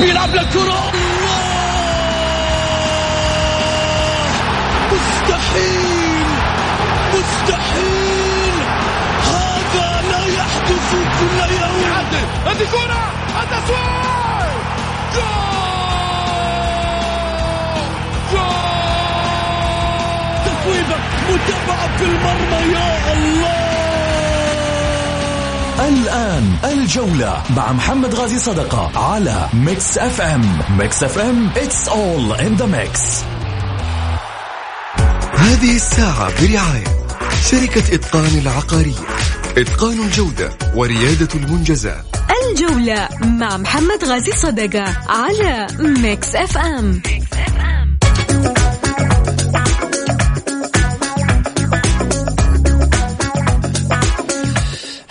بيلعب للكرة مستحيل مستحيل هذا لا يحدث كل يوم. هذه كرة. التسويق جول. جول. تصويبة متابعة في المرمى يا الله. الآن الجولة مع محمد غازي صدقة على Mix FM. Mix FM it's all in the mix. هذه الساعة برعاية شركة إتقان العقارية إتقان الجودة وريادة المنجزات. الجولة مع محمد غازي صدقة على Mix FM.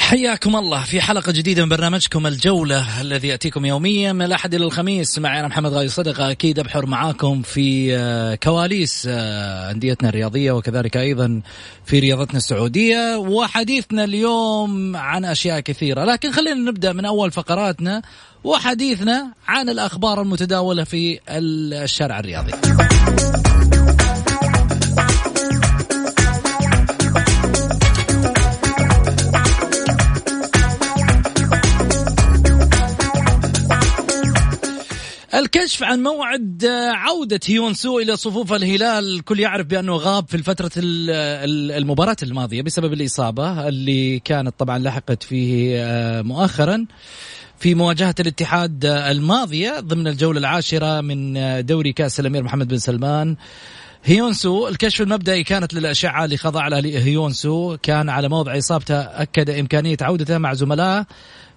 حياكم الله في حلقة جديدة من برنامجكم الجولة الذي يأتيكم يوميا من الأحد إلى الخميس. معي أنا محمد غالي صدقة أكيد أبحر معاكم في آه، كواليس آه، أنديتنا الرياضية وكذلك أيضا في رياضتنا السعودية وحديثنا اليوم عن أشياء كثيرة. لكن خلينا نبدأ من أول فقراتنا وحديثنا عن الأخبار المتداولة في الشارع الرياضي. الكشف عن موعد آه، عودة هيونسو إلى صفوف الهلال. الكل يعرف بأنه غاب في الفترة ال- ال- المباراة الماضية بسبب الإصابة اللي كانت طبعا لحقت فيه آه، مؤخرا في مواجهة الاتحاد آه، الماضية ضمن الجولة العاشرة من دوري كأس الأمير محمد بن سلمان. هيونسو الكشف المبدئي كانت للأشعة اللي خضع لها هيونسو. كان على موضع إصابته أكد إمكانية عودته مع زملائه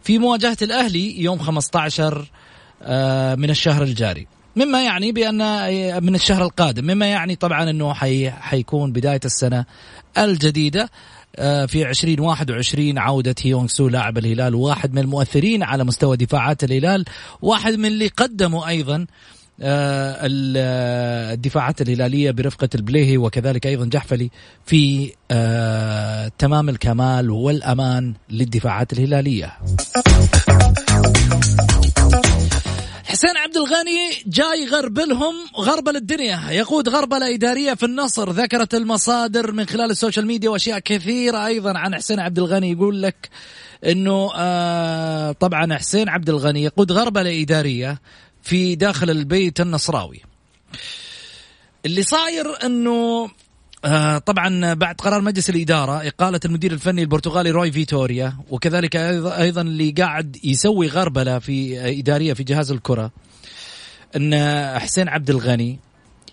في مواجهة الأهلي يوم 15 آه، من الشهر الجاري. مما يعني بأن آه، من الشهر القادم. مما يعني طبعا أنه حي حيكون بداية السنة الجديدة آه، في 2021 عودة هيونغ سو لاعب الهلال واحد من المؤثرين على مستوى دفاعات الهلال واحد من اللي قدموا أيضا آه، ال- آه، الدفاعات الهلالية برفقة البليهي وكذلك أيضا جحفلي في آه، تمام الكمال والأمان للدفاعات الهلالية. حسين عبد الغني جاي غربلهم غربل الدنيا. يقود غربلة إدارية في النصر. ذكرت المصادر من خلال السوشيال ميديا وأشياء كثيرة أيضا عن حسين عبد الغني. يقول لك أنه آه طبعا حسين عبد الغني يقود غربلة إدارية في داخل البيت النصراوي. اللي صاير أنه آه طبعا بعد قرار مجلس الإدارة إقالة المدير الفني البرتغالي روي فيتوريا وكذلك أيضا اللي قاعد يسوي غربلة في آه، إدارية في جهاز الكرة أن حسين عبد الغني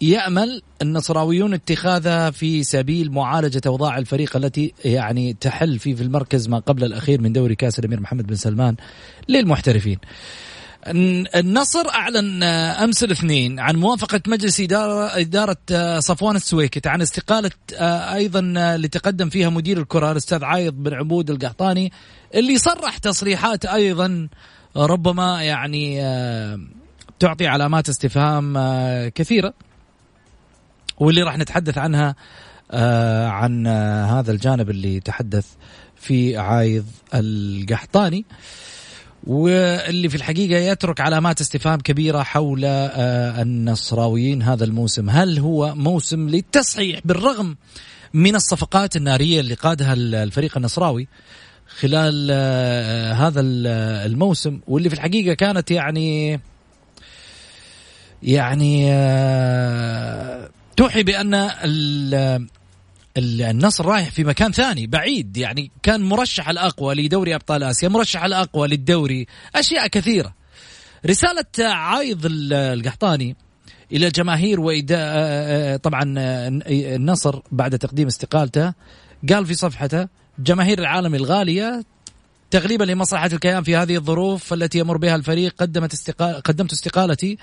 يأمل النصراويون اتخاذها في سبيل معالجة أوضاع الفريق التي يعني تحل في في المركز ما قبل الأخير من دوري كأس الأمير محمد بن سلمان للمحترفين. الن- النصر أعلن آه، أمس الاثنين عن موافقة مجلس إدارة إدارة آه، صفوان السويكت عن استقالة آه، أيضا آه، اللي تقدم فيها مدير الكره الأستاذ عايض بن عبود القحطاني اللي صرح تصريحات أيضا ربما يعني آه، تعطي علامات استفهام آه، كثيرة واللي راح نتحدث عنها آه، عن آه، هذا الجانب اللي تحدث في عايض القحطاني. واللي في الحقيقة يترك علامات استفهام كبيرة حول آه، النصراويين هذا الموسم. هل هو موسم للتصحيح بالرغم من الصفقات النارية اللي قادها الفريق النصراوي خلال آه، هذا ال- الموسم؟ واللي في الحقيقة كانت يعني يعني آه، توحي ال- النصر رايح في مكان ثاني بعيد. يعني كان مرشح الأقوى لدوري أبطال آسيا مرشح الأقوى للدوري أشياء كثيرة. رسالة عايض ال- القحطاني إلى الجماهير وإدا طبعا آه، النصر بعد تقديم استقالته قال في صفحته جماهير العالم الغالية تغليبا لمصلحة الكيان في هذه الظروف التي يمر بها الفريق قدمت استقال... قدمت استقالتي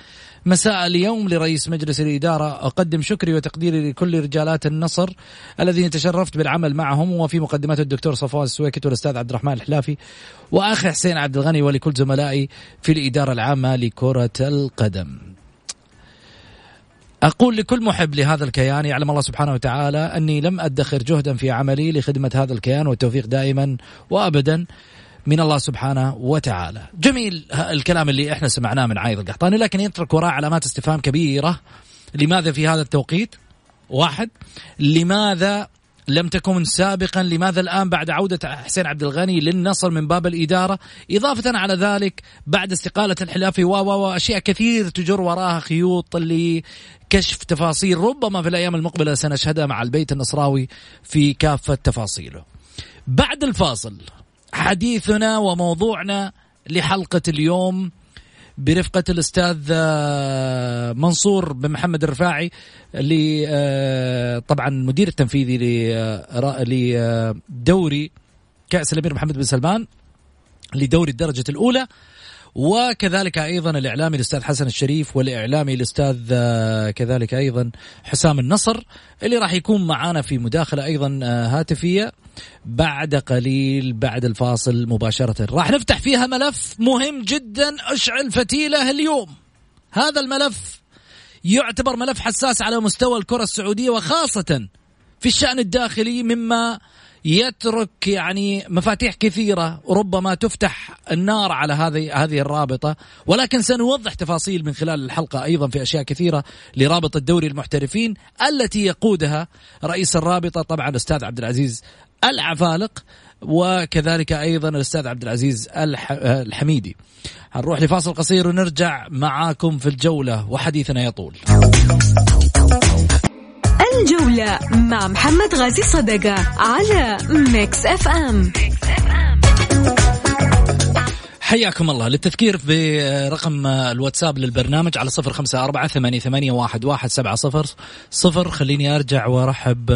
مساء اليوم لرئيس مجلس الإدارة. أقدم شكري وتقديري لكل رجالات النصر الذين تشرفت بالعمل معهم وفي مقدمات الدكتور صفوان السويكت والأستاذ عبد الرحمن الحلافي وأخي حسين عبد الغني ولكل زملائي في الإدارة العامة لكرة القدم. أقول لكل محب لهذا الكيان يعلم الله سبحانه وتعالى أني لم أدخر جهدا في عملي لخدمة هذا الكيان والتوفيق دائما وأبدا. من الله سبحانه وتعالى. جميل الكلام اللي إحنا سمعناه من عايض القحطاني لكن يترك وراء علامات استفهام كبيرة. لماذا في هذا التوقيت؟ واحد لماذا لم تكن سابقا لماذا الآن بعد عودة حسين عبد الغني للنصر من باب الإدارة؟ إضافة على ذلك بعد استقالة الحلافي و وأشياء كثير تجر وراها خيوط لكشف تفاصيل ربما في الأيام المقبلة سنشهدها مع البيت النصراوي في كافة تفاصيله. بعد الفاصل حديثنا وموضوعنا لحلقة اليوم برفقة الأستاذ آه، منصور بن محمد الرفاعي اللي آه، طبعا المدير التنفيذي لدوري آه، كأس الأمير محمد بن سلمان لدوري الدرجة الأولى. وكذلك أيضا الإعلامي الأستاذ حسن الشريف والإعلامي الأستاذ كذلك أيضا حسام النصر اللي راح يكون معنا في مداخلة أيضا هاتفية بعد قليل بعد الفاصل مباشرة. راح نفتح فيها ملف مهم جدا أشعل فتيلة اليوم. هذا الملف يعتبر ملف حساس على مستوى الكرة السعودية وخاصة في الشأن الداخلي مما يترك يعني مفاتيح كثيرة ربما تفتح النار على هذه هذه الرابطة ولكن سنوضح تفاصيل من خلال الحلقة أيضا في أشياء كثيرة لرابطة دوري المحترفين التي يقودها رئيس الرابطة طبعا الأستاذ عبد العزيز العفالق وكذلك أيضا الأستاذ عبد العزيز الحميدي. هنروح لفاصل قصير ونرجع معاكم في الجولة وحديثنا يطول. الجولة مع محمد غازي صدقة على Mix FM. حياكم الله. للتذكير برقم الواتساب للبرنامج على صفر خمسة أربعة ثمانية, ثمانية واحد, واحد سبعة صفر صفر. خليني أرجع وأرحب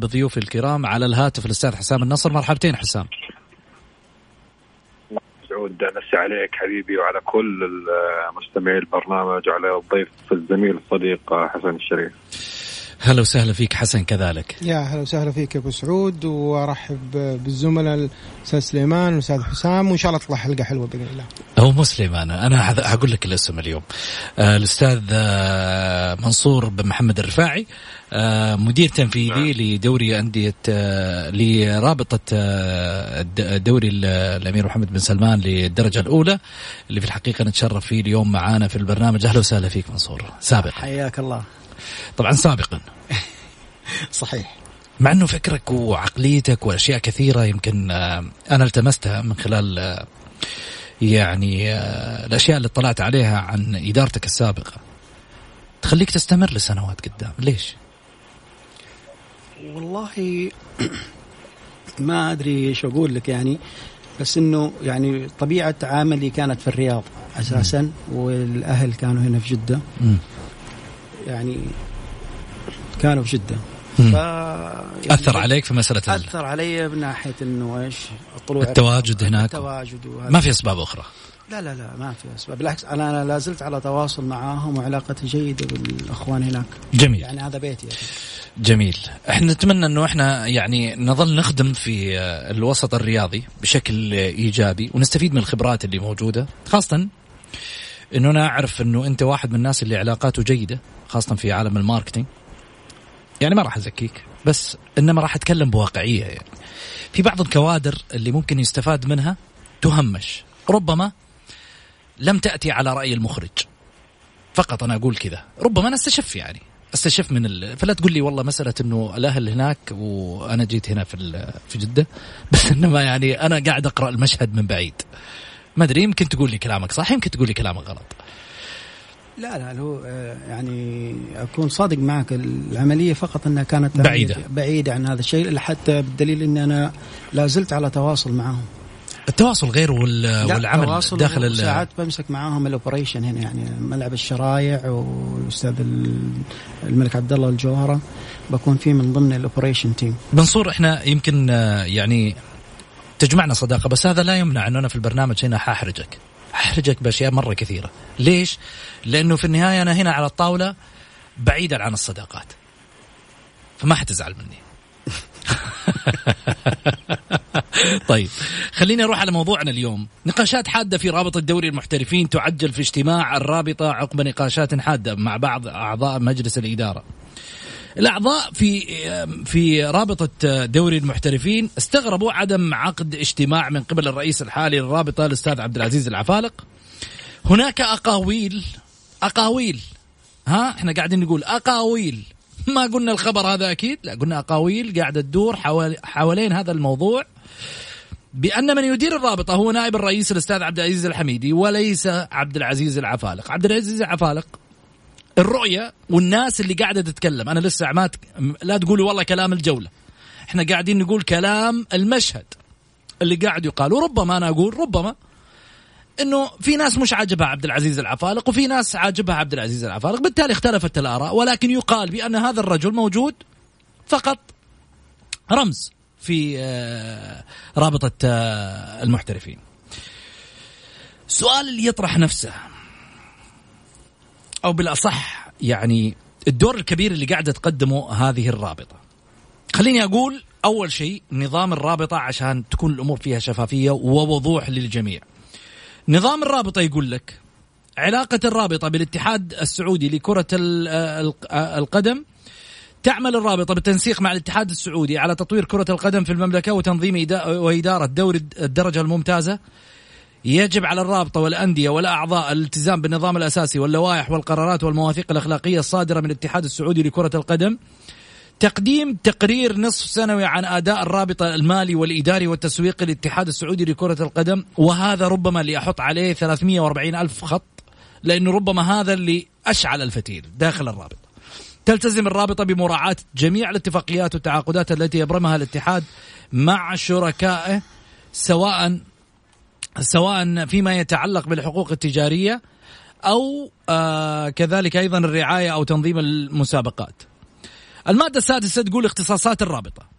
بضيوفي الكرام على الهاتف الأستاذ حسام النصر. مرحبتين حسام. سعود نسي عليك حبيبي وعلى كل مستمعي البرنامج وعلى الضيف الزميل الصديق حسن الشريف. هلا وسهلا فيك حسن كذلك يا هلا وسهلا فيك أبو سعود وأرحب بالزملاء الأستاذ سليمان والأستاذ حسام وإن شاء الله تطلع حلقة حلوة بإذن الله. هو مو سليمان أنا هقول لك الاسم اليوم. آه الأستاذ آه منصور بن محمد الرفاعي آه مدير تنفيذي نعم. لدوري أندية آه لرابطة آه دوري الأمير محمد بن سلمان للدرجة الأولى اللي في الحقيقة نتشرف فيه اليوم معانا في البرنامج أهلا وسهلا فيك منصور سابقا. حياك الله. طبعا سابقا. صحيح. مع إنه فكرك وعقليتك وأشياء كثيرة يمكن آه، أنا التمستها من خلال آه، يعني آه، الأشياء اللي اطلعت عليها عن إدارتك السابقة. تخليك تستمر لسنوات قدام. ليش؟ والله ما أدري إيش أقول لك يعني بس إنه يعني طبيعة عملي كانت في الرياض أساسا والأهل كانوا هنا في جدة. م. يعني كانوا في جده ف أثر عليك في مسألة أثر علي من ناحية إنه إيش؟ الطلوع التواجد هناك. التواجد وهذا. ما في أسباب أخرى؟ لا لا لا ما في أسباب. بالعكس أنا لا زلت على تواصل معاهم وعلاقتي جيدة بالإخوان هناك. جميل. يعني هذا بيتي يعني. جميل. إحنا نتمنى إنه إحنا يعني نظل نخدم في الوسط الرياضي بشكل إيجابي ونستفيد من الخبرات اللي موجودة خاصة إنه أنا أعرف إنه أنت واحد من الناس اللي علاقاته جيدة خاصة في عالم الماركتينج. يعني ما راح أزكيك بس إنما راح أتكلم بواقعية يعني. في بعض الكوادر اللي ممكن يستفاد منها تهمش. ربما لم تأتي على رأي المخرج. فقط أنا أقول كذا. ربما أنا أستشف يعني. أستشف من ال... فلا تقول لي والله مسألة إنه الأهل هناك وأنا جيت هنا في في جدة. بس إنما يعني أنا قاعد أقرأ المشهد من بعيد. ما أدري يمكن تقول لي كلامك صح يمكن تقول لي كلامك غلط. لا لا هو آه، يعني أكون صادق معك. العملية فقط أنها كانت بعيدة. بعيدة عن هذا الشيء حتى بالدليل اني أنا لا زلت على تواصل معهم. التواصل غير والعمل داخل ساعات بمسك معاهم ال operation هنا يعني ملعب الشرايع والأستاذ الملك عبد الله الجوهرة. بكون فيه من ضمن ال operation team منصور إحنا يمكن آه، يعني تجمعنا صداقة بس هذا لا يمنع انه أنا في البرنامج هنا حاحرجك. أحرجك بأشياء مرة كثيرة. ليش؟ لأنه في النهاية أنا هنا على الطاولة بعيدا عن الصداقات. فما حتزعل مني. طيب خليني أروح على موضوعنا اليوم. نقاشات حادة في رابطه دوري المحترفين تعجل في اجتماع الرابطة عقب نقاشات حادة مع بعض أعضاء مجلس الإدارة. الأعضاء في في رابطة دوري المحترفين استغربوا عدم عقد اجتماع من قبل الرئيس الحالي للرابطه الأستاذ عبد العزيز العفالق. هناك أقاويل أقاويل. ها إحنا قاعدين نقول أقاويل. ما قلنا الخبر هذا أكيد لا قلنا أقاويل قاعدة تدور حوالي حوالين هذا الموضوع بأن من يدير الرابطة هو نائب الرئيس الأستاذ عبد العزيز الحميدي وليس عبد العزيز العفالق. عبد العزيز العفالق الرؤية والناس اللي قاعدة تتكلم. أنا لسه ما لا تقولوا والله كلام الجولة. إحنا قاعدين نقول كلام المشهد اللي قاعد يقال. وربما أنا أقول ربما إنه في ناس مش عاجبها عبد العزيز العفالق وفي ناس عاجبها عبد العزيز العفالق بالتالي اختلفت الآراء. ولكن يقال بأن هذا الرجل موجود فقط رمز في آه، رابطة آه، المحترفين. السؤال اللي يطرح نفسه. أو بالأصح يعني الدور الكبير اللي قاعدة تقدمه هذه الرابطة. خليني أقول أول شيء نظام الرابطة عشان تكون الأمور فيها شفافية ووضوح للجميع. نظام الرابطة يقول لك علاقة الرابطة بالاتحاد السعودي لكرة القدم تعمل الرابطة بالتنسيق مع الاتحاد السعودي على تطوير كرة القدم في المملكة وتنظيم وإدارة دوري الدرجة الممتازة يجب على الرابطة والأندية والأعضاء الالتزام بالنظام الأساسي واللوائح والقرارات والمواثيق الأخلاقية الصادرة من الاتحاد السعودي لكرة القدم. تقديم تقرير نصف سنوي عن أداء الرابطة المالي والإداري والتسويقي للاتحاد السعودي لكرة القدم وهذا ربما اللي أحط عليه 340 ألف خط لأنه ربما هذا اللي أشعل الفتيل داخل الرابطة. تلتزم الرابطة بمراعاة جميع الاتفاقيات والتعاقدات التي يبرمها الاتحاد مع شركائه سواء سواء فيما يتعلق بالحقوق التجارية أو آه كذلك أيضا الرعاية أو تنظيم المسابقات. المادة السادسة تقول اختصاصات الرابطة.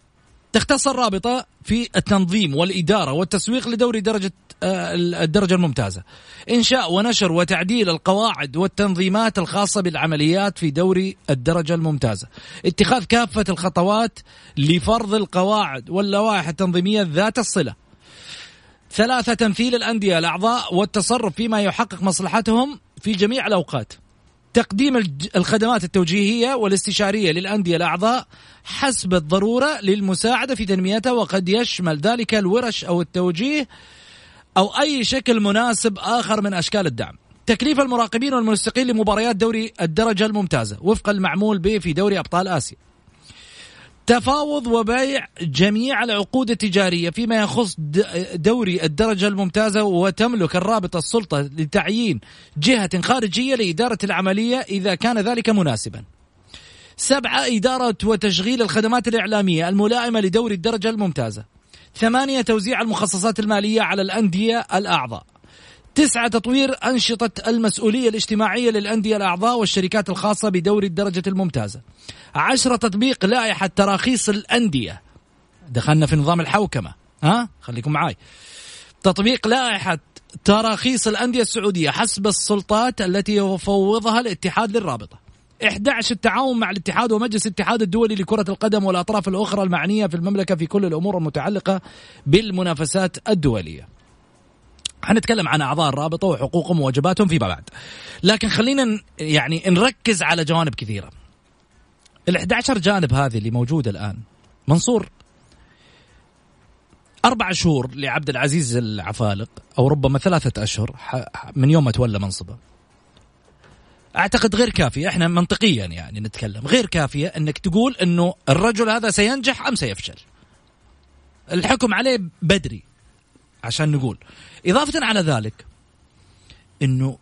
تختص الرابطة في التنظيم والإدارة والتسويق لدوري درجة آه الدرجة الممتازة. إنشاء ونشر وتعديل القواعد والتنظيمات الخاصة بالعمليات في دوري الدرجة الممتازة. اتخاذ كافة الخطوات لفرض القواعد واللوائح التنظيمية ذات الصلة ثلاثة تمثيل الأندية الأعضاء والتصرف فيما يحقق مصلحتهم في جميع الأوقات. تقديم الخدمات التوجيهية والاستشارية للأندية الأعضاء حسب الضرورة للمساعدة في تنميتها وقد يشمل ذلك الورش أو التوجيه أو أي شكل مناسب آخر من أشكال الدعم. تكليف المراقبين والمنسقين لمباريات دوري الدرجة الممتازة. وفق المعمول به في دوري أبطال آسيا. تفاوض وبيع جميع العقود التجارية فيما يخص دوري الدرجة الممتازة وتملك الرابطة السلطة لتعيين جهة خارجية لإدارة العملية إذا كان ذلك مناسبا. سبعة إدارة وتشغيل الخدمات الإعلامية الملائمة لدوري الدرجة الممتازة. ثمانية توزيع المخصصات المالية على الأندية الأعضاء. تسعة تطوير أنشطة المسؤولية الاجتماعية للأندية الأعضاء والشركات الخاصة بدوري الدرجة الممتازة. عشرة تطبيق لائحة تراخيص الأندية. دخلنا في نظام الحوكمة. ها؟ خليكم معاي. تطبيق لائحة تراخيص الأندية السعودية حسب السلطات التي يفوضها الاتحاد للرابطة. 11 التعاون مع الاتحاد ومجلس الاتحاد الدولي لكرة القدم والأطراف الأخرى المعنية في المملكة في كل الأمور المتعلقة بالمنافسات الدولية. حنتكلم عن أعضاء الرابطة وحقوقهم وواجباتهم فيما بعد. لكن خلينا يعني نركز على جوانب كثيرة. ال 11 جانب هذه اللي موجودة الآن. منصور أربع شهور لعبد العزيز العفالق أو ربما ثلاثة أشهر من يوم ما تولى منصبه. أعتقد غير كافية إحنا منطقيا يعني نتكلم. غير كافية أنك تقول أنه الرجل هذا سينجح أم سيفشل. الحكم عليه بدري عشان نقول. إضافة على ذلك أنه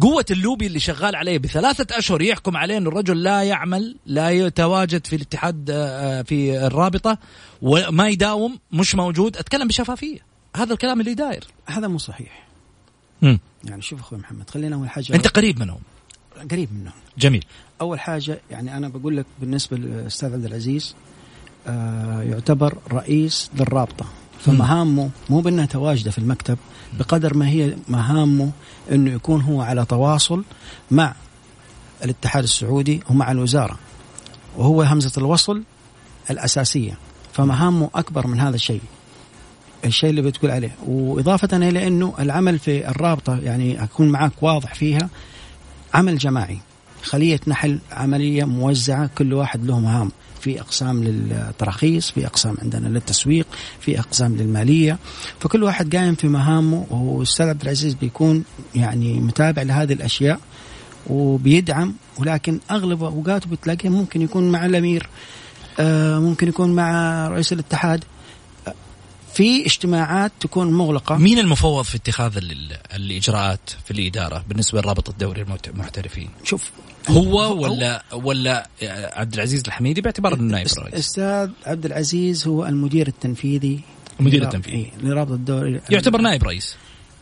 قوة اللوبي اللي شغال عليه بثلاثة أشهر يحكم عليه أن الرجل لا يعمل لا يتواجد في الاتحاد آه، في الرابطة وما يداوم مش موجود. أتكلم بشفافية. هذا الكلام اللي داير. هذا مو صحيح. مم. يعني شوف أخوي محمد خلينا أول حاجة أنت قريب منهم. قريب منهم. جميل. أول حاجة يعني أنا بقول لك بالنسبة للأستاذ عبد العزيز آه يعتبر رئيس للرابطة. فمهامه مو بأنها تواجده في المكتب بقدر ما هي مهامه إنه يكون هو على تواصل مع الاتحاد السعودي ومع الوزارة وهو همزة الوصل الأساسية. فمهامه أكبر من هذا الشيء الشيء اللي بتقول عليه. وإضافة إلى إنه العمل في الرابطة يعني أكون معك واضح فيها عمل جماعي خلية نحل عملية موزعة كل واحد له مهام في أقسام للتراخيص في أقسام عندنا للتسويق في أقسام للمالية. فكل واحد قايم في مهامه والاستاذ عبد العزيز بيكون يعني متابع لهذه الأشياء وبيدعم ولكن أغلب أوقاته بتلاقيه ممكن يكون مع الأمير آه، ممكن يكون مع رئيس الاتحاد. في اجتماعات تكون مغلقة. مين المفوض في اتخاذ ال- الإجراءات في الإدارة بالنسبة لرابط الدوري المحترفين؟ شوف هو ولا ولا عبد العزيز الحميدي باعتبار إنه نائب الرئيس؟ أستاذ عبد العزيز هو المدير التنفيذي المدير التنفيذي. إيه، لرابط الدوري يعتبر نائب رئيس.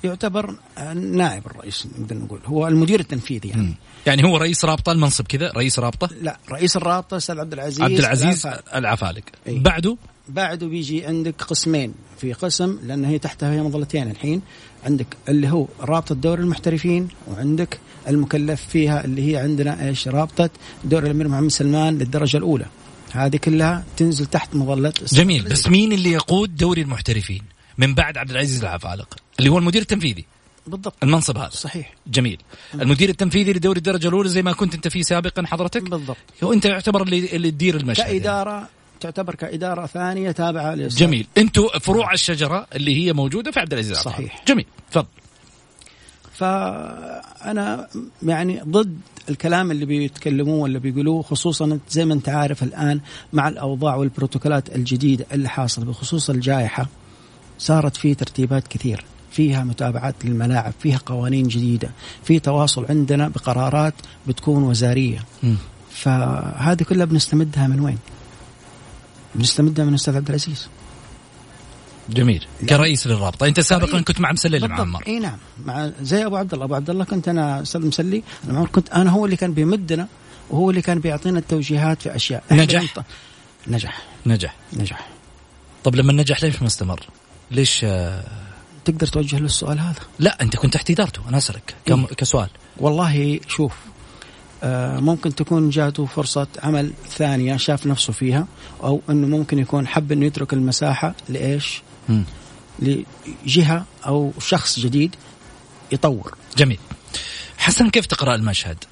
يعتبر نائب الرئيس نقدر نقول. هو المدير التنفيذي يعني. يعني هو رئيس رابطة المنصب كذا رئيس رابطة؟ لا رئيس الرابطة أستاذ عبد العزيز عبد العزيز العفا- العفالق إيه. بعده؟ بعده بيجي عندك قسمين في قسم لأن هي تحتها هي مظلتين الحين. عندك اللي هو رابطة دوري المحترفين وعندك المكلف فيها اللي هي عندنا إيش؟ رابطة دوري الأمير محمد سلمان للدرجة الأولى. هذه كلها تنزل تحت مظلة جميل. بس مين اللي يقود دوري المحترفين؟ من بعد عبد العزيز العفالق اللي هو المدير التنفيذي. بالضبط. المنصب هذا. صحيح. جميل. المدير التنفيذي لدوري الدرجة الأولى زي ما كنت أنت فيه سابقا حضرتك؟ بالضبط. وانت يعتبر اللي, اللي تدير المشهد يعني. تعتبر كإدارة ثانية تابعة للأستاذ جميل. أنتم فروع الشجرة اللي هي موجودة في عبد العزيز. صحيح. جميل. تفضل. فأنا يعني ضد الكلام اللي بيتكلموه ولا بيقولوه خصوصا زي ما انت عارف الآن مع الأوضاع والبروتوكولات الجديده اللي حاصله بخصوص الجائحة صارت في ترتيبات كثير. فيها متابعات للملاعب فيها قوانين جديدة في تواصل عندنا بقرارات بتكون وزارية. مم. فهذه كلها بنستمدها من وين؟ بنستمدها من الاستاذ عبد العزيز. جميل. كرئيس للرابطة. أنت سابقا رئيس. كنت مع مسلل بالضبط. معمر إي نعم. مع زي أبو عبد الله. أبو عبد الله كنت أنا أستاذ مسلي. أنا معمر كنت أنا هو اللي كان بيمدنا وهو اللي كان بيعطينا التوجيهات في أشياء. نجح؟ بنط- نجح. نجح. نجح. طب لما نجح ليش ما استمر؟ ليش آه، تقدر توجه له السؤال هذا؟ لا أنت كنت تحت ادارته أنا أسألك كم إيه. كسؤال. والله شوف ممكن تكون جاته فرصة عمل ثانية شاف نفسه فيها أو أنه ممكن يكون حب أنه يترك المساحة لإيش مم. لجهة أو شخص جديد يطور جميل حسن كيف تقرأ المشهد؟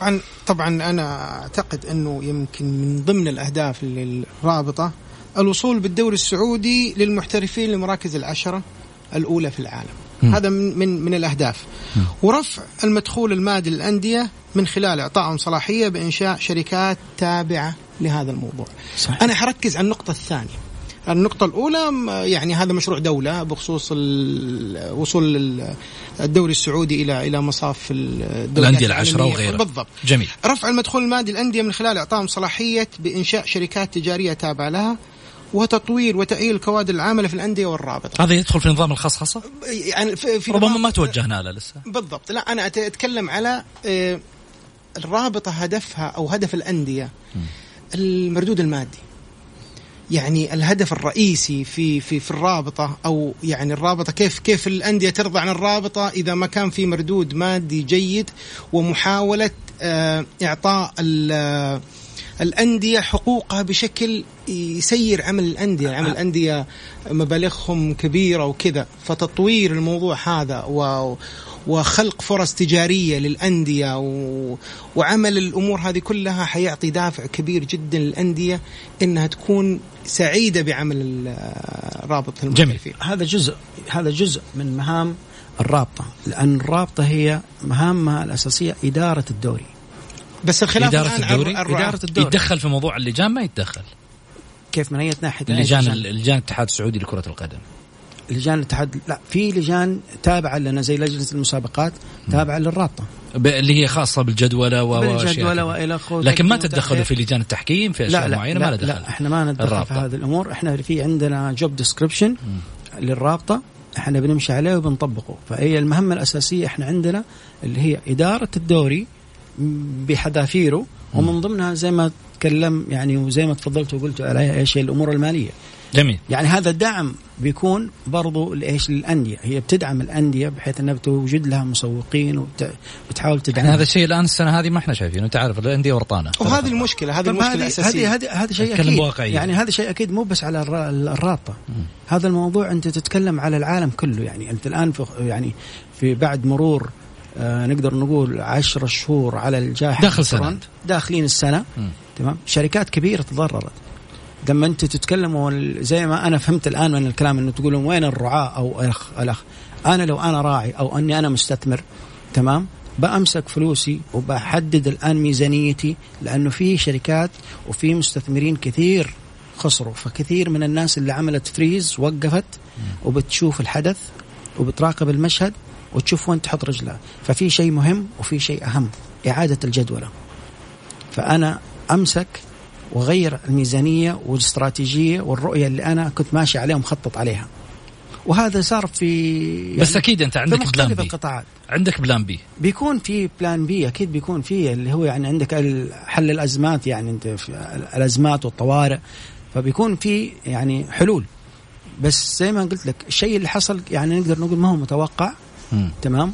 طبعا طبعا أنا أعتقد إنه يمكن من ضمن الأهداف للرابطة الوصول بالدوري السعودي للمحترفين لمراكز العشرة الأولى في العالم هذا من من من الأهداف. ورفع المدخول المادي للأندية من خلال اعطائهم صلاحية بإنشاء شركات تابعة لهذا الموضوع. صحيح. أنا حركز على النقطة الثانية. النقطة الأولى م- يعني هذا مشروع دولة بخصوص وصول ال- الدوري السعودي إلى إلى مصاف العشره العالمية. وغيرها. بالضبط. جميل. رفع المدخول المادي للأندية من خلال إعطائهم صلاحية بإنشاء شركات تجارية تابعة لها. وتطوير وتأهيل الكوادر العاملة في الأندية والرابطة. هذا يدخل في نظام الخصخصة؟ يعني في في ربما ما توجهنا له لسه. بالضبط. لا أنا أت- أتكلم على آه، الرابطة هدفها أو هدف الأندية المردود المادي. يعني الهدف الرئيسي في في في الرابطة أو يعني الرابطة كيف كيف الأندية ترضى عن الرابطة إذا ما كان في مردود مادي جيد ومحاولة آه، إعطاء آه، الأندية حقوقها بشكل يسير عمل الأندية عمل الأندية مبالغهم كبيرة وكذا. فتطوير الموضوع هذا و وخلق فرص تجارية للأندية و... وعمل الأمور هذه كلها حيعطي دافع كبير جدا للأندية إنها تكون سعيدة بعمل رابطه المحترفين هذا جزء هذا جزء من مهام الرابطة لأن الرابطة هي مهامها الأساسية إدارة الدوري. بس الخلاف إدارة الآن عن الدوري؟ الرعاة. إدارة الدوري. يتدخل في موضوع اللجان ما يتدخل. كيف من أي ناحية؟ اللجان لجان اللجان الاتحاد السعودي لكرة القدم. لجان الاتحاد لا في لجان تابعة لنا زي لجنة المسابقات تابعة للرابطة. ب- اللي هي خاصة بالجدولة و- كذا. وإلى آخره لكن ما تقديم تدخلوا وتأخير. في لجان التحكيم في أشياء لا لا معينة؟ لا, ما لا دخل. إحنا ما ندخل في الرابطة. هذه الأمور. إحنا في عندنا جوب ديسكربشن للرابطة. إحنا بنمشي عليه وبنطبقه. فهي المهمة الأساسية إحنا عندنا اللي هي إدارة الدوري بحذافيره ومن ضمنها زي ما تكلم يعني وزي ما تفضلت وقلت عليها إيش هي الأمور المالية. جميل. يعني هذا الدعم بيكون برضو لإيش؟ للأندية. هي بتدعم الأندية بحيث أنها بتوجد لها مسوقين وبتحاول تدعم يعني هذا الشيء الآن السنة هذه ما إحنا شايفينه. انت عارف الأندية ورطانة. وهذه المشكلة هذه المشكلة هذه الأساسية. هذه هذا شيء أكيد. بواقعية. يعني هذا شيء أكيد مو بس على الر- الرابطة. هذا الموضوع أنت تتكلم على العالم كله. يعني أنت الآن في يعني في بعد مرور آه نقدر نقول عشر شهور على الجائحة داخل سنة. داخلين السنة. تمام؟ شركات كبيرة تضررت. لما أنتم تتكلموا زي ما أنا فهمت الآن من الكلام إنه تقولون وين الرعاة أو الاخ الأخ؟ أنا لو أنا راعي أو أني أنا مستثمر تمام؟ بأمسك فلوسي وبحدد الآن ميزانيتي لأنه في شركات وفي مستثمرين كثير خسروا. فكثير من الناس اللي عملت فريز وقفت وبتشوف الحدث وبتراقب المشهد وتشوف وين تحط رجلها. ففي شيء مهم وفي شيء أهم إعادة الجدولة. فأنا أمسك واغير الميزانية والاستراتيجية والرؤية اللي أنا كنت ماشي عليها ومخطط عليها. وهذا صار في يعني بس أكيد أنت عندك plan B. القطاعات. عندك plan B. بيكون في plan B أكيد بيكون في اللي هو يعني عندك حل الأزمات يعني أنت في الأزمات والطوارئ. فبيكون في يعني حلول. بس زي ما قلت لك الشيء اللي حصل يعني نقدر نقول ما هو متوقع مم. تمام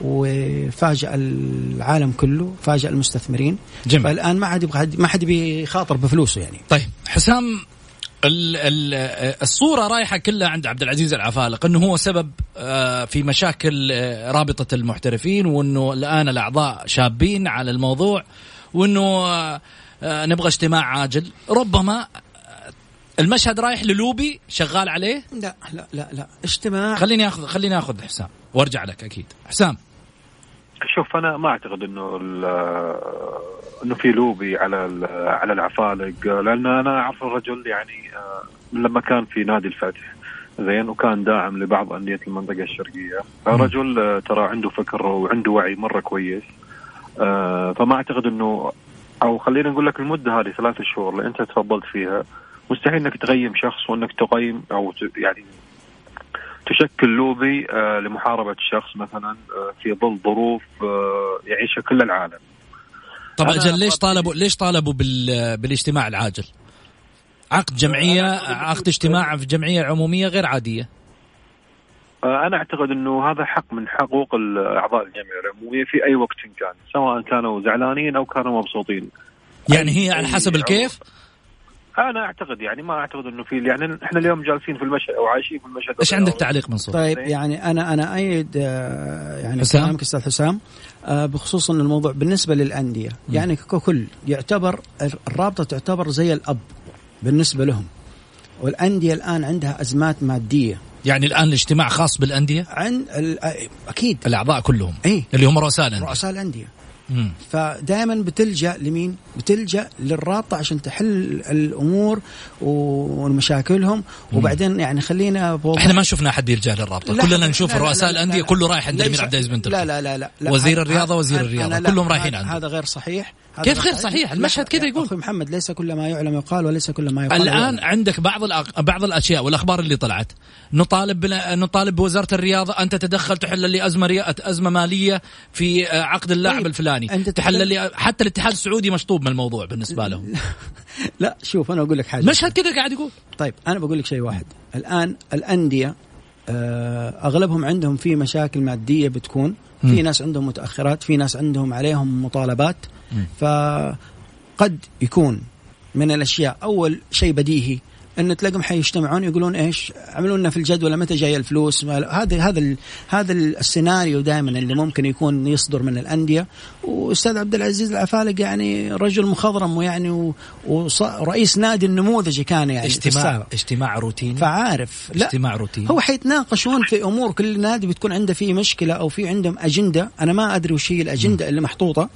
وفاجأ العالم كله فاجأ المستثمرين جميل. فالآن ما حد يبغى ما حد بيخاطر بفلوسه يعني طيب حسام ال ال الصورة رايحة كلها عند عبد العزيز العفالق إنه هو سبب آه، في مشاكل آه، رابطة المحترفين وإنه الآن الأعضاء شابين على الموضوع وإنه آه، آه، نبغى اجتماع عاجل ربما آه، المشهد رايح للوبي شغال عليه؟ لا. لا لا لا. اجتماع. خليني اخذ خليني آخذ حسام وارجع لك أكيد. حسام. شوف أنا ما أعتقد إنه ال- إنه في لوبي على ال- على العفالق لأن أنا أعرف الرجل يعني آه، من لما كان في نادي الفتح زين وكان داعم لبعض أندية المنطقة الشرقية. فالرجل آه، ترى عنده فكر وعنده وعي مرة كويس آه، فما أعتقد إنه أو خلينا نقول لك المدة هذه ثلاث شهور اللي أنت تفضلت فيها مستحيل إنك تقيم شخص وإنك تقيم أو يعني تشكل لوبي آه، لمحاربة شخص مثلا آه، في ظل ظروف آه، يعيشها كل العالم. طب أجل ليش طالبوا ليش طالبوا بال بالاجتماع العاجل؟ عقد جمعية عقد اجتماع في جمعية عمومية غير عادية أنا أعتقد إنه هذا حق من حقوق اعضاء الجمعية العمومية في أي وقت كان، سواء كانوا زعلانين أو كانوا مبسوطين. يعني هي على حسب الكيف أنا أعتقد يعني ما أعتقد إنه في يعني إحنا اليوم جالسين في المشهد أو عايشين في المشهد إيش عندك تعليق منصور؟ طيب يعني أنا أنا أيد آه، يعني حسام؟ كلامك أستاذ حسام. آه، بخصوص إن الموضوع بالنسبة للأندية يعني ككل يعتبر الرابطة تعتبر زي الأب بالنسبة لهم. والأندية الآن عندها أزمات مادية. يعني الآن الاجتماع خاص بالأندية؟ عن ال- أكيد. الأعضاء كلهم. اي اللي هم رؤساء الأندية. رؤساء الأندية. فدائما بتلجأ لمين؟ بتلجأ للرابطة عشان تحل الأمور ومشاكلهم وبعدين يعني خلينا بوضح إحنا ما شفنا أحد يلجا للرابطة لا، كلنا نشوف رؤساء لا، لا، الأندية لا. كله رايح عند الامير عبد العزيز بن تركي لا لا لا لا. وزير هذا- وزير لا، كلهم رايحين عنده. هذا غير صحيح كيف غير لا، صحيح؟ المشهد كذا يقول. أخوي محمد ليس كل ما يعلم يقال وليس كل ما يقال. الآن يعلم. عندك بعض الأق... بعض الأشياء والأخبار اللي طلعت. نطالب بنا... نطالب بوزارة الرياضة أن تتدخل تحل لي أزمة ري... أزمة مالية في آه، عقد اللاعب طيب، الفلاني. أنت تحل لي حتى الاتحاد السعودي مشطوب من الموضوع بالنسبة لهم. لا شوف أنا أقول لك حاجة. مشهد كذا قاعد يقول. طيب أنا بقول لك شيء واحد. الآن الأندية آه، أغلبهم عندهم في مشاكل مادية بتكون. في ناس عندهم متأخرات في ناس عندهم عليهم مطالبات. فقد يكون من الأشياء أول شيء بديهي إنه تلاقيهم حيجتمعون يقولون إيش عملوا لنا في الجدول متى جاية الفلوس هذا هذا هذا السيناريو دائما اللي ممكن يكون يصدر من الأندية. وأستاذ عبد العزيز العفالق يعني رجل مخضرم ويعني ورئيس نادي النموذجي كان يعني. اجتماع. اجتماع روتيني. فعارف. لا اجتماع روتيني. هو حيتناقشون في أمور كل نادي بتكون عنده فيه مشكلة أو في عندهم أجندة. أنا ما أدري وش هي الأجندة اللي محطوطة.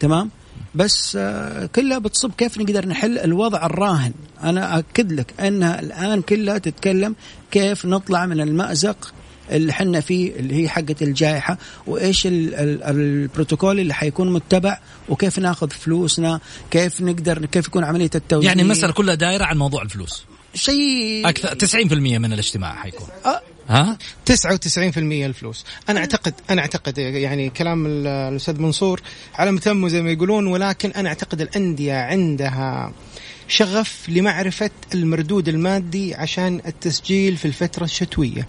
تمام؟ بس آه، كلها بتصب كيف نقدر نحل الوضع الراهن. أنا أكد لك إنها الآن كلها تتكلم كيف نطلع من المأزق اللي حنا فيه اللي هي حقة الجائحة وإيش ال- ال- البروتوكول اللي حيكون متبع وكيف ناخذ فلوسنا كيف نقدر كيف يكون عملية التوزيع. يعني المساله كلها دايرة عن موضوع الفلوس. شيء أكثر 90% من الاجتماع حيكون. آه، ها؟ 99% الفلوس. أنا اعتقد أنا أعتقد يعني كلام ال- الأستاذ منصور على متم زي ما يقولون ولكن أنا أعتقد الأندية عندها شغف لمعرفة المردود المادي عشان التسجيل في الفترة الشتوية.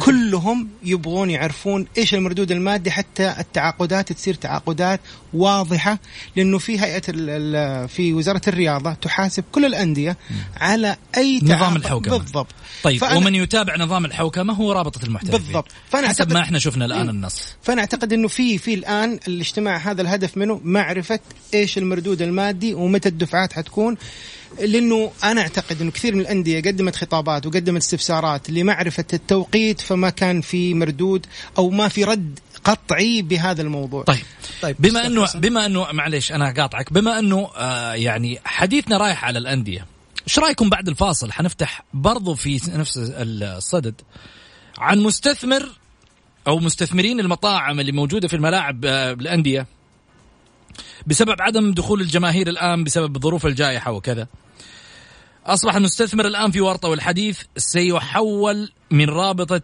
كلهم يبغون يعرفون إيش المردود المادي حتى التعاقدات تصير تعاقدات واضحة لأنه في ال- في وزارة الرياضة تحاسب كل الأندية على أي نظام تعاقد الحوكمة. بالضبط طيب ومن يتابع نظام الحوكمة هو رابطة المحترفين بالضبط. فأنا حسب أعتقد- ما إحنا شفنا الآن مم. النص فأنا أعتقد إنه في في الآن الاجتماع هذا الهدف منه معرفة إيش المردود المادي ومتى الدفعات حتكون لأنه أنا أعتقد إنه كثير من الأندية قدمت خطابات وقدمت استفسارات لمعرفة التوقيت فما كان في مردود أو ما في رد قطعي بهذا الموضوع. طيب. طيب بما انه حسن. بما انه معليش أنا قاطعك. بما أنه آه يعني حديثنا رايح على الأندية إيش رأيكم بعد الفاصل؟ حنفتح برضو في نفس الصدد عن مستثمر أو مستثمرين المطاعم اللي موجودة في الملاعب آه بالانديه بسبب عدم دخول الجماهير الآن بسبب ظروف الجائحة وكذا. أصبح المستثمر الآن في ورطة والحديث سيحول من رابطة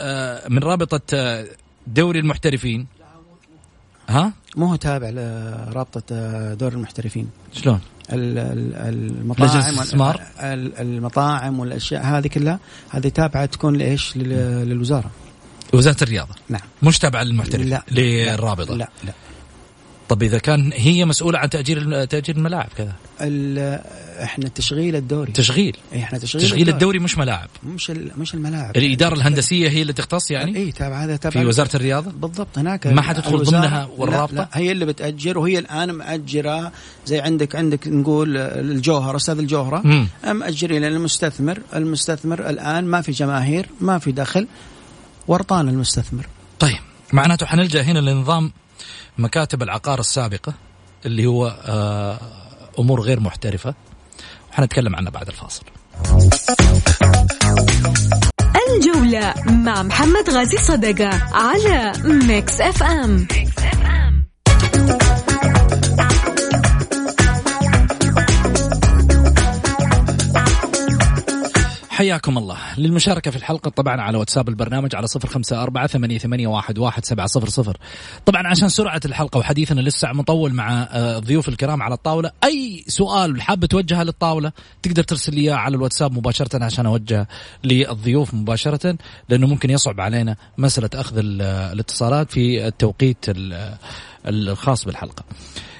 آه من رابطة آه دوري المحترفين. ها؟ مو هو تابع لرابطة دور المحترفين. شلون؟ ال- ال- المطاعم الاستثمار؟ المطاعم والأشياء هذه كلها هذه تابعة تكون لإيش؟ لل- للوزارة. وزارة الرياضة. نعم. مش تابعة للمحترف لا. للرابطة. لا لا. طب إذا كان هي مسؤولة عن تأجير تأجير الملاعب كذا. إحنا تشغيل الدوري. تشغيل. إيه، إحنا تشغيل, تشغيل الدوري. مش ملاعب. مش مش الملاعب. الإدارة الهندسية هي اللي تختص يعني؟ اي تابع هذا تابع في وزارة الرياضة؟ بالضبط هناك ما حتدخل ضمنها لا, والرابطة؟ لا هي اللي بتأجر وهي الآن مأجرة زي عندك عندك نقول الجوهرة أستاذ الجوهرة. مأجرين للمستثمر المستثمر الآن ما في جماهير ما في دخل ورطان المستثمر. طيب معناته حنلجأ هنا لنظام مكاتب العقار السابقة اللي هو آه أمور غير محترفة. وحنتكلم عنها بعد الفاصل. الجولة مع محمد غازي صدقة على Mix FM حياكم الله. للمشاركة في الحلقة طبعا على واتساب البرنامج على صفر خمسة أربعة ثمانية, ثمانية واحد, واحد سبعة صفر صفر. طبعا عشان سرعة الحلقة وحديثنا لسه مطول مع آه، الضيوف الكرام على الطاولة. أي سؤال حاب توجهه للطاولة تقدر ترسل لي إياه على الواتساب مباشرة عشان أوجه للضيوف مباشرة لأنه ممكن يصعب علينا مسألة أخذ ال- الاتصالات في التوقيت ال- الخاص بالحلقة.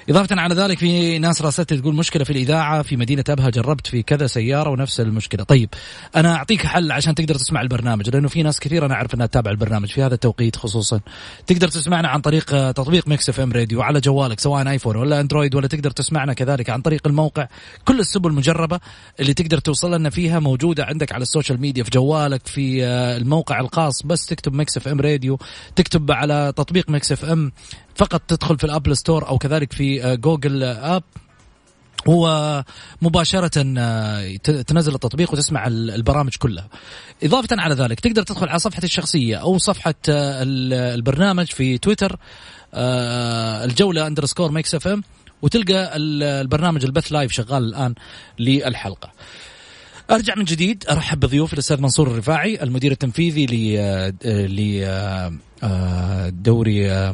إضافة على ذلك في ناس راسلت تقول مشكلة في الإذاعة في مدينة أبها جربت في كذا سيارة ونفس المشكلة. طيب أنا أعطيك حل عشان تقدر تسمع البرنامج لأنه في ناس كثير أنا أعرف أنها تتابع البرنامج في هذا التوقيت خصوصا. تقدر تسمعنا عن طريق آه، تطبيق Mix FM Radio على جوالك سواء iPhone ولا Android ولا تقدر تسمعنا كذلك عن طريق الموقع. كل السبل المجربة اللي تقدر توصل لنا فيها موجودة عندك على ال social media في جوالك في آه، الموقع الخاص. بس تكتب Mix FM Radio تكتب على تطبيق Mix FM فقط تدخل في ال App Store أو كذلك في آه، Google App ومباشرة آه، ت- تنزل التطبيق وتسمع ال- البرامج كلها. إضافة على ذلك تقدر تدخل على صفحتي الشخصية أو صفحة آه، ال- البرنامج في تويتر آه، الجولة underscore Mix FM وتلقى ال- البرنامج البث live شغال الآن للحلقة. أرجع من جديد أرحب بضيوفي الأستاذ منصور الرفاعي المدير التنفيذي لدوري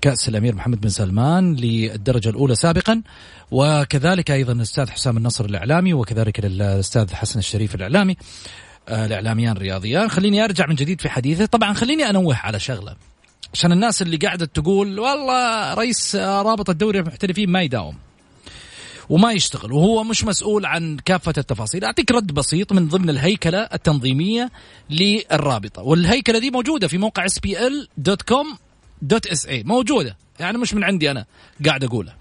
كأس الأمير محمد بن سلمان للدرجة الأولى سابقا. وكذلك أيضا الأستاذ حسام النصر الإعلامي وكذلك الاستاذ حسن الشريف الإعلامي. آه، الإعلاميان الرياضيان. خليني أرجع من جديد في حديثه. طبعا خليني أنوه على شغلة. عشان الناس اللي قاعدة تقول والله رئيس آه، رابطه دوري المحترفين ما يداوم وما يشتغل وهو مش مسؤول عن كافة التفاصيل. أعطيك رد بسيط من ضمن الهيكلة التنظيمية للرابطة. والهيكلة دي موجودة في موقع spl.com.sa موجودة. يعني مش من عندي أنا. قاعد أقولها.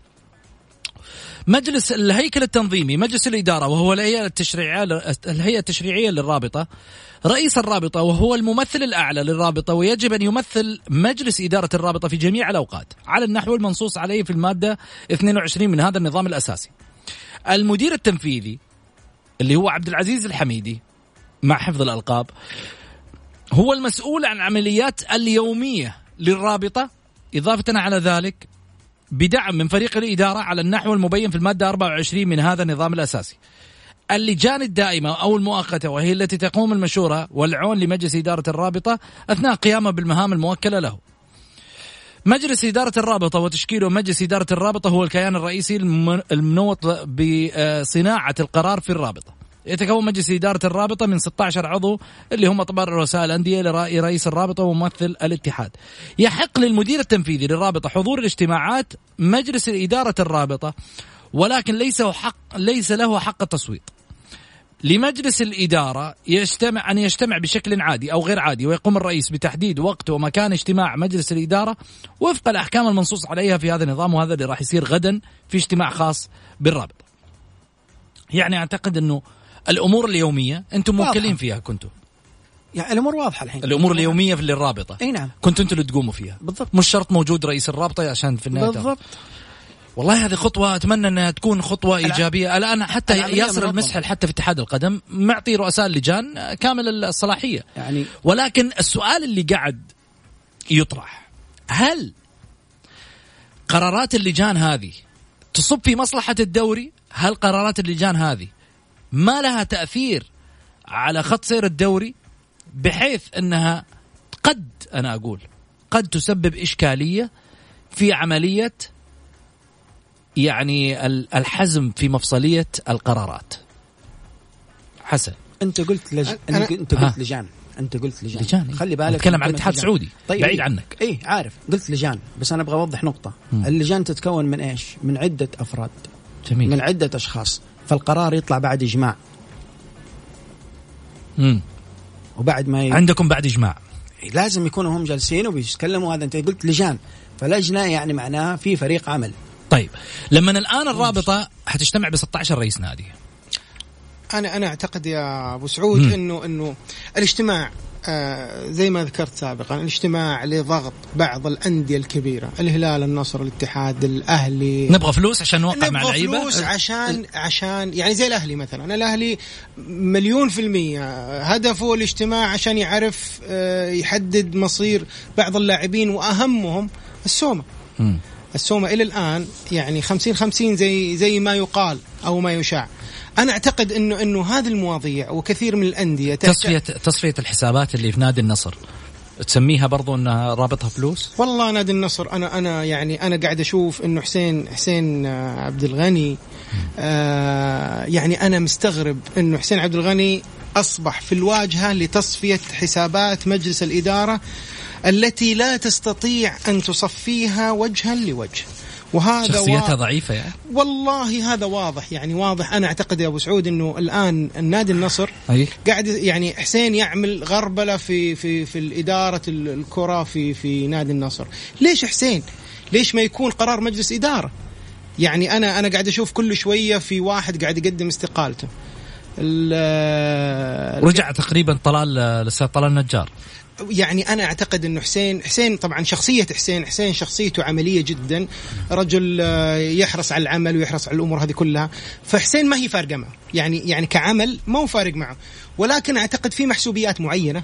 مجلس الهيكل التنظيمي مجلس الإدارة وهو الهيئة التشريعية الهيئة التشريعية للرابطة. رئيس الرابطة وهو الممثل الأعلى للرابطة ويجب أن يمثل مجلس إدارة الرابطة في جميع الأوقات. على النحو المنصوص عليه في المادة 22 من هذا النظام الأساسي. المدير التنفيذي اللي هو عبد العزيز الحميدي مع حفظ الألقاب هو المسؤول عن عمليات اليومية للرابطة إضافة على ذلك بدعم من فريق الإدارة على النحو المبين في المادة 24 من هذا النظام الأساسي. اللجان الدائمة أو المؤقتة وهي التي تقوم المشورة والعون لمجلس إدارة الرابطة أثناء قيامه بالمهام الموكلة له. مجلس إدارة الرابطة وتشكيله مجلس إدارة الرابطة هو الكيان الرئيسي الم- المنوط بصناعة القرار في الرابطة. يتكون مجلس إدارة الرابطة من 16 عضو اللي هم طبعا رؤساء الأندية لرأي رئيس الرابطة وممثل الاتحاد. يحق للمدير التنفيذي للرابطة حضور الاجتماعات مجلس إدارة الرابطة ولكن ليس حق ليس له حق التصويت لمجلس الإدارة يجتمع أن يجتمع بشكل عادي أو غير عادي ويقوم الرئيس بتحديد وقت ومكان اجتماع مجلس الإدارة وفق الأحكام المنصوص عليها في هذا النظام وهذا اللي راح يصير غدا في اجتماع خاص بالرابطة. يعني أعتقد أنه الأمور اليومية أنتم واضحة. موكلين فيها كنتم. يعني الأمور واضحة الحين. الأمور اليومية في الرابطة. إي نعم. كنتوا أنتم اللي تقوموا فيها. بالضبط. مش شرط موجود رئيس الرابطة عشان في النهاية بالضبط. والله هذه خطوة أتمنى أنها تكون خطوة إيجابية. الآن حتى ياسر. المسحل حتى في اتحاد القدم معطي رؤساء اللجان كامل الصلاحية. يعني ولكن السؤال اللي قاعد يطرح هل قرارات اللجان هذه تصب في مصلحة الدوري؟ هل قرارات اللجان هذه ما لها تأثير على خط سير الدوري بحيث أنها قد أنا أقول قد تسبب إشكالية في عملية يعني ال- الحزم في مفصلية القرارات حسن أنت قلت لج... أنا- أنت. قلت لجان أنت قلت لجان لجان، إيه. خلي بالك نتكلم من عن الاتحاد. السعودي، بعيد إيه. عنك. اي عارف قلت لجان بس أنا أبغى أوضح نقطة مم. اللجان تتكون من إيش من عدة أفراد جميل من عدة أشخاص فالقرار يطلع بعد إجماع. مم. وبعد ما ي... عندكم بعد إجماع. لازم يكونوا هم جالسين وبيتكلموا هذا. أنت قلت لجان. فلجنة يعني معناها في فريق عمل. طيب. لما الآن الرابطة حتجتمع ب 16 رئيس نادي. أنا أنا أعتقد يا أبو سعود. انه إنه الاجتماع آه زي ما ذكرت سابقا الاجتماع لضغط بعض الأندية الكبيرة الهلال النصر الاتحاد الأهلي. نبغى فلوس عشان نوقع مع نبغى لعيبة فلوس عشان عشان يعني زي الأهلي مثلا الأهلي مليون في المية هدفه الاجتماع عشان يعرف آه، يحدد مصير بعض اللاعبين وأهمهم السومة. السومة إلى الآن يعني 50 50 زي زي ما يقال أو ما يشاع. أنا أعتقد انه إنه هذه المواضيع وكثير من الأندية تصفية تصفية الحسابات اللي في نادي النصر. تسميها برضو إنها رابطها فلوس؟ والله نادي النصر أنا أنا يعني أنا قاعد أشوف إنه حسين حسين آه، عبد الغني آه يعني أنا مستغرب إنه حسين عبد الغني أصبح في الواجهة لتصفية حسابات مجلس الإدارة التي لا تستطيع أن تصفيها وجها لوجه. وهذا شخصيتها وا- ضعيفة يعني. والله هذا واضح يعني واضح. أنا أعتقد يا أبو سعود إنه الآن النادي النصر أي. قاعد يعني حسين يعمل غربلة في في في الإدارة ال- الكرة في في نادي النصر. ليش حسين؟ ليش ما يكون قرار مجلس إدارة؟ يعني أنا أنا قاعد أشوف كل شوية في واحد قاعد يقدم استقالته. ال- رجع تقريبا طلال الاستاذ طلال نجار. يعني أنا أعتقد انه حسين حسين طبعا شخصية حسين حسين شخصيته عملية جدا. رجل آه، يحرص على العمل ويحرص على الأمور هذه كلها. فحسين ما هي فارقة معه. يعني يعني كعمل ما هو فارق معه. ولكن أعتقد في محسوبيات معينة.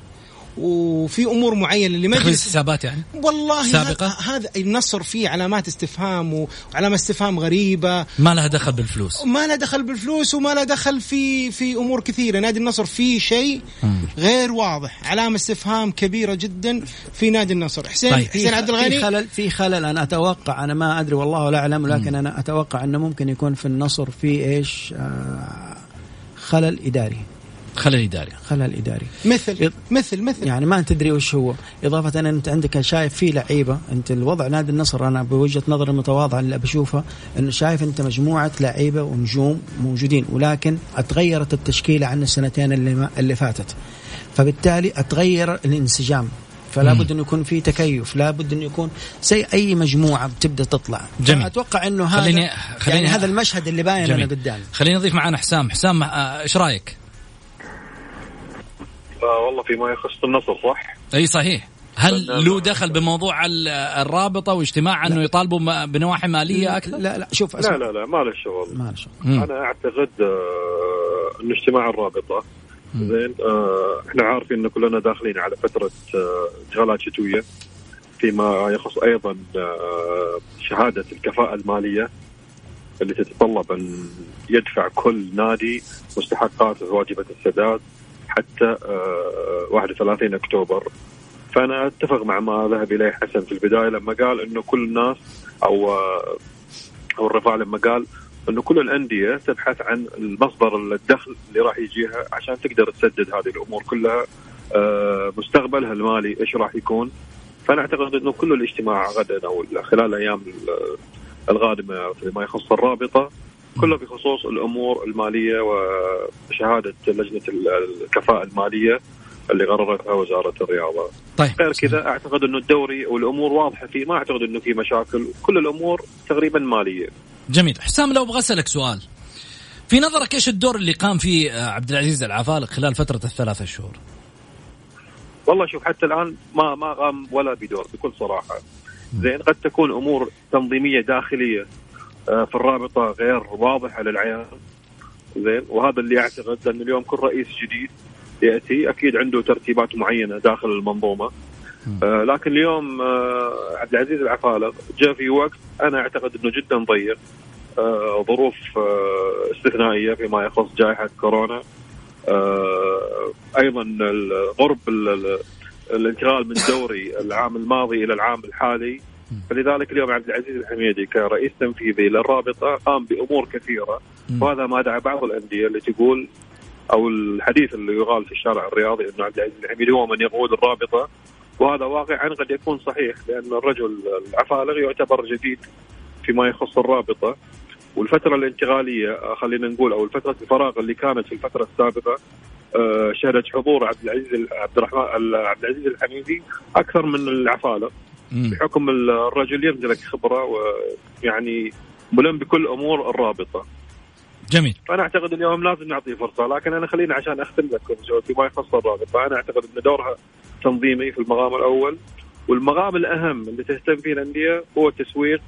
وفي أمور معينة تخليص لمجلس حسابات يعني؟ والله سابقة؟ هذا النصر فيه علامات استفهام وعلامات استفهام غريبة. ما لها دخل بالفلوس. ما له دخل بالفلوس وما له دخل في في أمور كثيرة. نادي النصر فيه شيء غير واضح. علامة استفهام كبيرة جدا في نادي النصر. حسين طيب. حسين عبد في الغني خلل في خلل. أنا أتوقع أنا ما أدري والله لا أعلم لكن أنا أتوقع أنه ممكن يكون في النصر في إيش آه خلل إداري. خلل إداري. خلل إداري. مثل مثل مثل. يعني ما تدري وش هو. إضافة أن أنت عندك شايف في لعيبة. أنت الوضع نادي النصر أنا بوجهة نظري المتواضعة اللي بشوفها أنه شايف أنت مجموعة لعيبة ونجوم موجودين ولكن أتغيرت التشكيلة عن السنتين اللي, ما اللي فاتت. فبالتالي أتغير الانسجام. فلا. بد انه يكون في تكيف لا بد انه يكون زي أي مجموعة بتبدأ تطلع. جميل. أتوقع إنه هذا خليني- خليني- يعني هذا المشهد اللي باين. أنا قدامي. خلينا نضيف معنا حسام. حسام آه، إيش رأيك؟ والله فيما يخص النصر صح؟ أي صحيح. هل له دخل بموضوع ال- الرابطة واجتماع إنه يطالبوا بنواحي مالية أكثر؟ لا لا شوف لا لا لا ما له شغل. ما له شغل. مم. أنا أعتقد آه، انه اجتماع الرابطة زين آه، إحنا عارفين إن كلنا داخلين على فترة آه، انتقالات شتوية فيما يخص أيضا آه، شهادة الكفاءة المالية اللي تتطلب أن يدفع كل نادي مستحقاته واجبة السداد. حتى آه، 31 أكتوبر. فأنا أتفق مع ما ذهب إليه حسن في البداية لما قال إنه كل الناس أو أو الرفاع لما قال إنه كل الأندية تبحث عن المصدر الدخل اللي راح يجيها عشان تقدر تسدد هذه الأمور كلها آه، مستقبلها المالي إيش راح يكون. فأنا أعتقد إنه كل الاجتماع غدا أو خلال الأيام القادمه فيما يخص الرابطة. كله بخصوص الأمور المالية وشهادة لجنة الكفاءة المالية اللي قررتها وزارة الرياضة. طيب غير كذا أعتقد إنه الدوري والأمور واضحة فيه ما أعتقد إنه في مشاكل، كل الأمور تقريبا مالية. جميل، حسام لو أبغى أسألك سؤال. في نظرك إيش الدور اللي قام فيه عبد العزيز العفالق خلال فترة الثلاثة شهور؟ والله شوف حتى الآن ما ما قام ولا بدور بكل صراحة. زين قد تكون أمور تنظيمية داخلية آه، في الرابطة غير واضحة للعيان. زين. وهذا اللي اعتقد لأن اليوم كل رئيس جديد يأتي أكيد عنده ترتيبات معينة داخل المنظومة. آه لكن اليوم آه عبد العزيز العفالق جاء في وقت أنا أعتقد إنه جدا ضيق آه ظروف آه استثنائية فيما يخص جائحة كورونا. آه أيضا قرب الانتقال من دوري العام الماضي إلى العام الحالي. فلذلك اليوم عبد العزيز الحميدي كرئيس تنفيذي للرابطة قام بأمور كثيرة وهذا ما دعا بعض الأندية اللي تقول أو الحديث اللي يقال في الشارع الرياضي إنه عبد العزيز الحميدي هو من يقود الرابطة وهذا واقعا قد يكون صحيح لأن الرجل العفالغ يعتبر جديد فيما يخص الرابطة. والفترة الانتقالية خلينا نقول أو الفترة الفراغ اللي كانت في الفترة السابقة آه، شهدت حضور عبد العزيز عبد الرحمن عبد العزيز الحميدي أكثر من العفالق بحكم الرجل يمتلك خبرة ويعني ملم بكل امور الرابطة. جميل. فأنا أعتقد اليوم لازم نعطيه فرصة لكن أنا خليني عشان أختم لكم فيما يخص الرابطه أنا أعتقد إن دورها تنظيمي في المقام الأول والمقام الأهم اللي تهتم فيه الأندية هو تسويق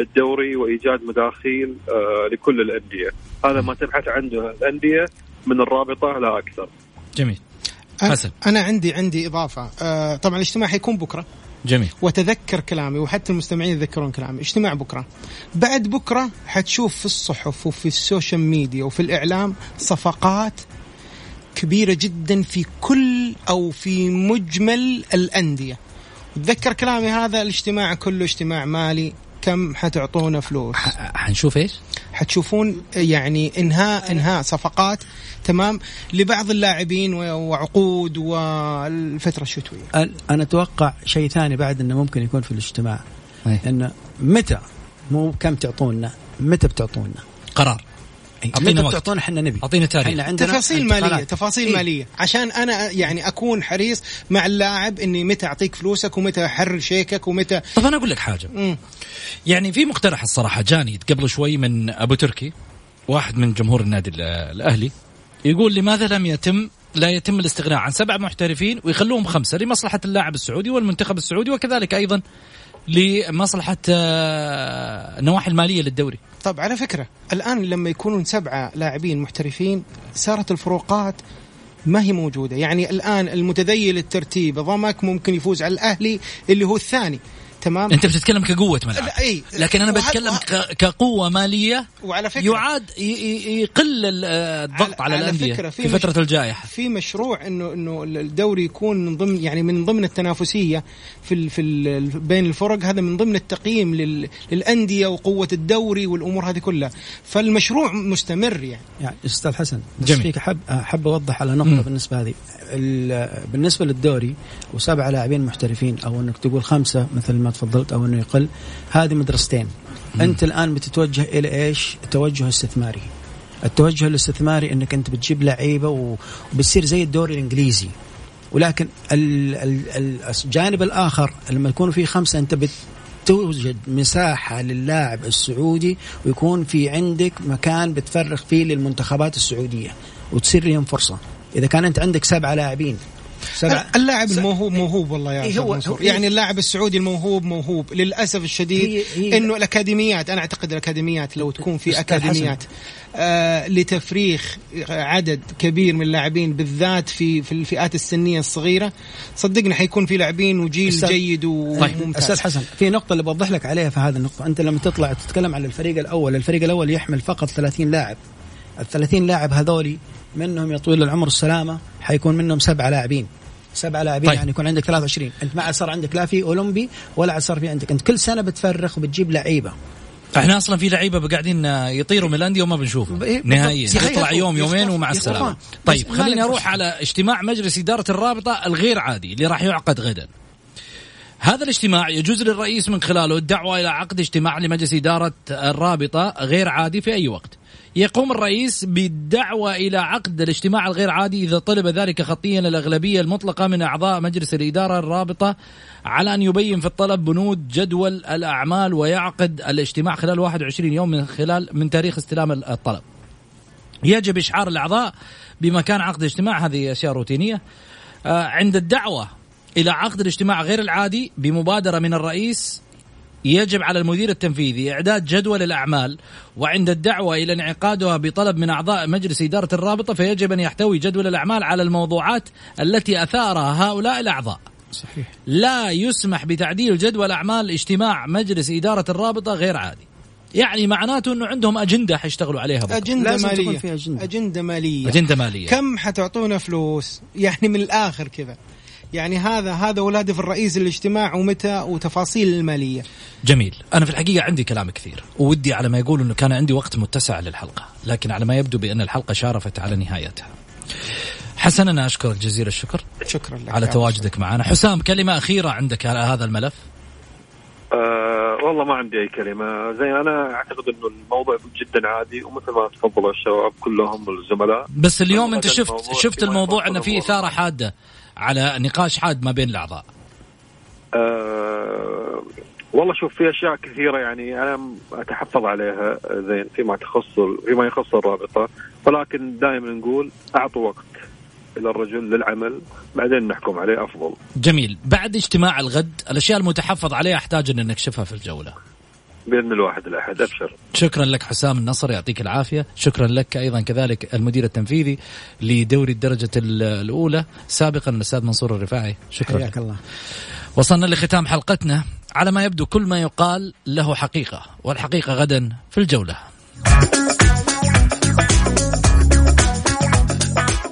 الدوري وإيجاد مداخيل آه لكل الأندية، هذا ما تبحث عنه الأندية من الرابطة لا أكثر. جميل. حسن أنا عندي عندي إضافة آه طبعا الاجتماع حيكون بكرة جميل. وتذكر كلامي وحتى المستمعين يتذكرون كلامي. اجتماع بكرة. بعد بكرة حتشوف في الصحف وفي السوشيال ميديا وفي الإعلام صفقات كبيرة جدا في كل أو في مجمل الأندية. تذكر كلامي هذا الاجتماع كله اجتماع مالي. كم حتعطونا فلوس؟ حنشوف إيش؟ حتشوفون يعني انهاء انهاء صفقات تمام لبعض اللاعبين وعقود والفترة الشتوية. أنا أتوقع شيء ثاني بعد إنه ممكن يكون في الاجتماع. إنه متى مو كم تعطونا متى بتعطونا؟ قرار. أعطينا متى بتعطونا إحنا نبي أعطينا تاريخ إحنا عندنا تفاصيل مالية تفاصيل إيه؟ مالية عشان أنا يعني أكون حريص مع اللاعب إني متى أعطيك فلوسك ومتى أحرر شيكك ومتى طب أنا أقول لك حاجة م. يعني في مقترح الصراحة جاني قبل شوي من أبو تركي واحد من جمهور النادي الأهلي يقول لماذا لم يتم لا يتم الاستغناء عن سبع محترفين ويخلوهم خمسة لمصلحة اللاعب السعودي والمنتخب السعودي وكذلك أيضا لمصلحة آه، النواحي المالية للدوري. طب على فكرة الآن لما يكونون سبعة لاعبين محترفين صارت الفروقات ما هي موجودة، يعني الآن المتذيل الترتيب ضمك ممكن يفوز على الأهلي اللي هو الثاني. تمام؟ أنت بتتكلم كقوة ملعب. إي. لكن أنا بتكلم كقوة مالية وعلى فكره يعاد يقل الضغط على, على الأندية في, في فترة الجائحة. في مشروع انه إنه الدوري يكون من ضمن يعني من ضمن التنافسية في في بين الفرق. هذا من ضمن التقييم للأندية وقوة الدوري والأمور هذه كلها. فالمشروع مستمر يعني. يعني أستاذ حسن جميل. فيك حب أحب أوضح على نقطة م. بالنسبة هذه. بالنسبة للدوري وسبعه لاعبين محترفين أو إنك تقول خمسة مثل ما تفضلت أو إنه يقل. هذه مدرستين. مم. أنت الآن بتتوجه إلى إيش؟ التوجه الاستثماري. التوجه الاستثماري إنك أنت بتجيب لعيبة وبتصير زي الدوري الإنجليزي. ولكن الجانب الآخر لما يكون في خمسة أنت توجد مساحة للاعب السعودي ويكون في عندك مكان بتفرغ فيه للمنتخبات السعودية وتصير لهم فرصة. إذا كان أنت عندك سبعة لاعبين اللاعب الموهوب موهوب والله يا إيه هو, هو يعني اللاعب السعودي الموهوب موهوب للأسف الشديد هي هي إنه الأكاديميات أنا أعتقد الأكاديميات لو تكون في أكاديميات آه لتفريخ عدد كبير من اللاعبين بالذات في في الفئات السنية الصغيرة صدقني حيكون في لاعبين وجيل جيد وممتاز طيب أستاذ حسن في نقطة اللي بوضح لك عليها في هذه النقطة. أنت لما تطلع تتكلم عن الفريق الأول الفريق الأول يحمل فقط 30 لاعب. ال 30 لاعب هذولي منهم يا طويل العمر السلامة حيكون منهم سبعة لاعبين. سبعة لاعبين طيب. يعني يكون عندك 23 انت ما عاد صار عندك لا في أولمبي ولا عاد صار في عندك. انت كل سنة بتفرخ وبتجيب لعيبة. إحنا أصلا في لعيبة قاعدين يطيروا من الأندية وما بنشوفهم. إيه،. نهائيا. يطلع يوم يومين ومع السلامة. طيب خليني أروح. على اجتماع مجلس إدارة الرابطة الغير عادي اللي راح يعقد غدا. هذا الاجتماع يجوز للرئيس من خلاله الدعوة إلى عقد اجتماع لمجلس إدارة الرابطة غير عادي في أي وقت. يقوم الرئيس بالدعوة إلى عقد الاجتماع الغير عادي إذا طلب ذلك خطيا الأغلبية المطلقة من أعضاء مجلس الإدارة الرابطة على أن يبين في الطلب بنود جدول الأعمال ويعقد الاجتماع خلال 21 يوم من خلال من تاريخ استلام الطلب. يجب إشعار الأعضاء بمكان عقد الاجتماع هذه أشياء روتينية. آه، عند الدعوة إلى عقد الاجتماع غير العادي بمبادرة من الرئيس يجب على المدير التنفيذي إعداد جدول الأعمال وعند الدعوة إلى انعقادها بطلب من أعضاء مجلس إدارة الرابطة فيجب أن يحتوي جدول الأعمال على الموضوعات التي أثارها هؤلاء الأعضاء. صحيح. لا يسمح بتعديل جدول أعمال اجتماع مجلس إدارة الرابطة غير عادي. يعني معناته أنه عندهم أجندة حيشتغلوا عليها بكرة. أجندة لازم تكون مالية. في أجندة. أجندة مالية. أجندة مالية. كم حتعطونا فلوس؟ يعني من الآخر كذا. يعني هذا هذا هو الهدف الرئيسي للاجتماع ومتى وتفاصيل المالية. جميل. أنا في الحقيقة عندي كلام كثير. ودي على ما يقول أنه كان عندي وقت متسع للحلقة. لكن على ما يبدو بأن الحلقة شارفت على نهايتها. حسن أنا أشكرك جزيل الشكر. شكرا لك. على تواجدك معنا. حسام كلمة أخيرة عندك على هذا الملف؟ أه والله ما عندي أي كلمة. زي أنا أعتقد إنه الموضوع جدا عادي ومثل ما تفضلوا الشباب كلهم الزملاء بس اليوم أنت هذا شفت الموضوع شفت الموضوع أن يفضل في الله. إثارة حادة. على نقاش حاد ما بين الأعضاء. أه والله شوف في أشياء كثيرة يعني أنا أتحفظ عليها زين فيما تخص فيما يخص الرابطة. ولكن دائما نقول أعطوا وقت إلى الرجل للعمل بعدين نحكم عليه أفضل. جميل. بعد اجتماع الغد الأشياء المتحفظ عليها أحتاج أن نكشفها في الجولة. بإذن الواحد الأحد. أبشر. شكرا لك حسام النصر يعطيك العافية. شكرا لك أيضا كذلك المدير التنفيذي لدوري الدرجة ال- الأولى. سابقا الأستاذ منصور الرفاعي. شكرا. لك. حياك الله. وصلنا لختام حلقتنا. على ما يبدو كل ما يقال له حقيقة والحقيقة غدا في الجولة.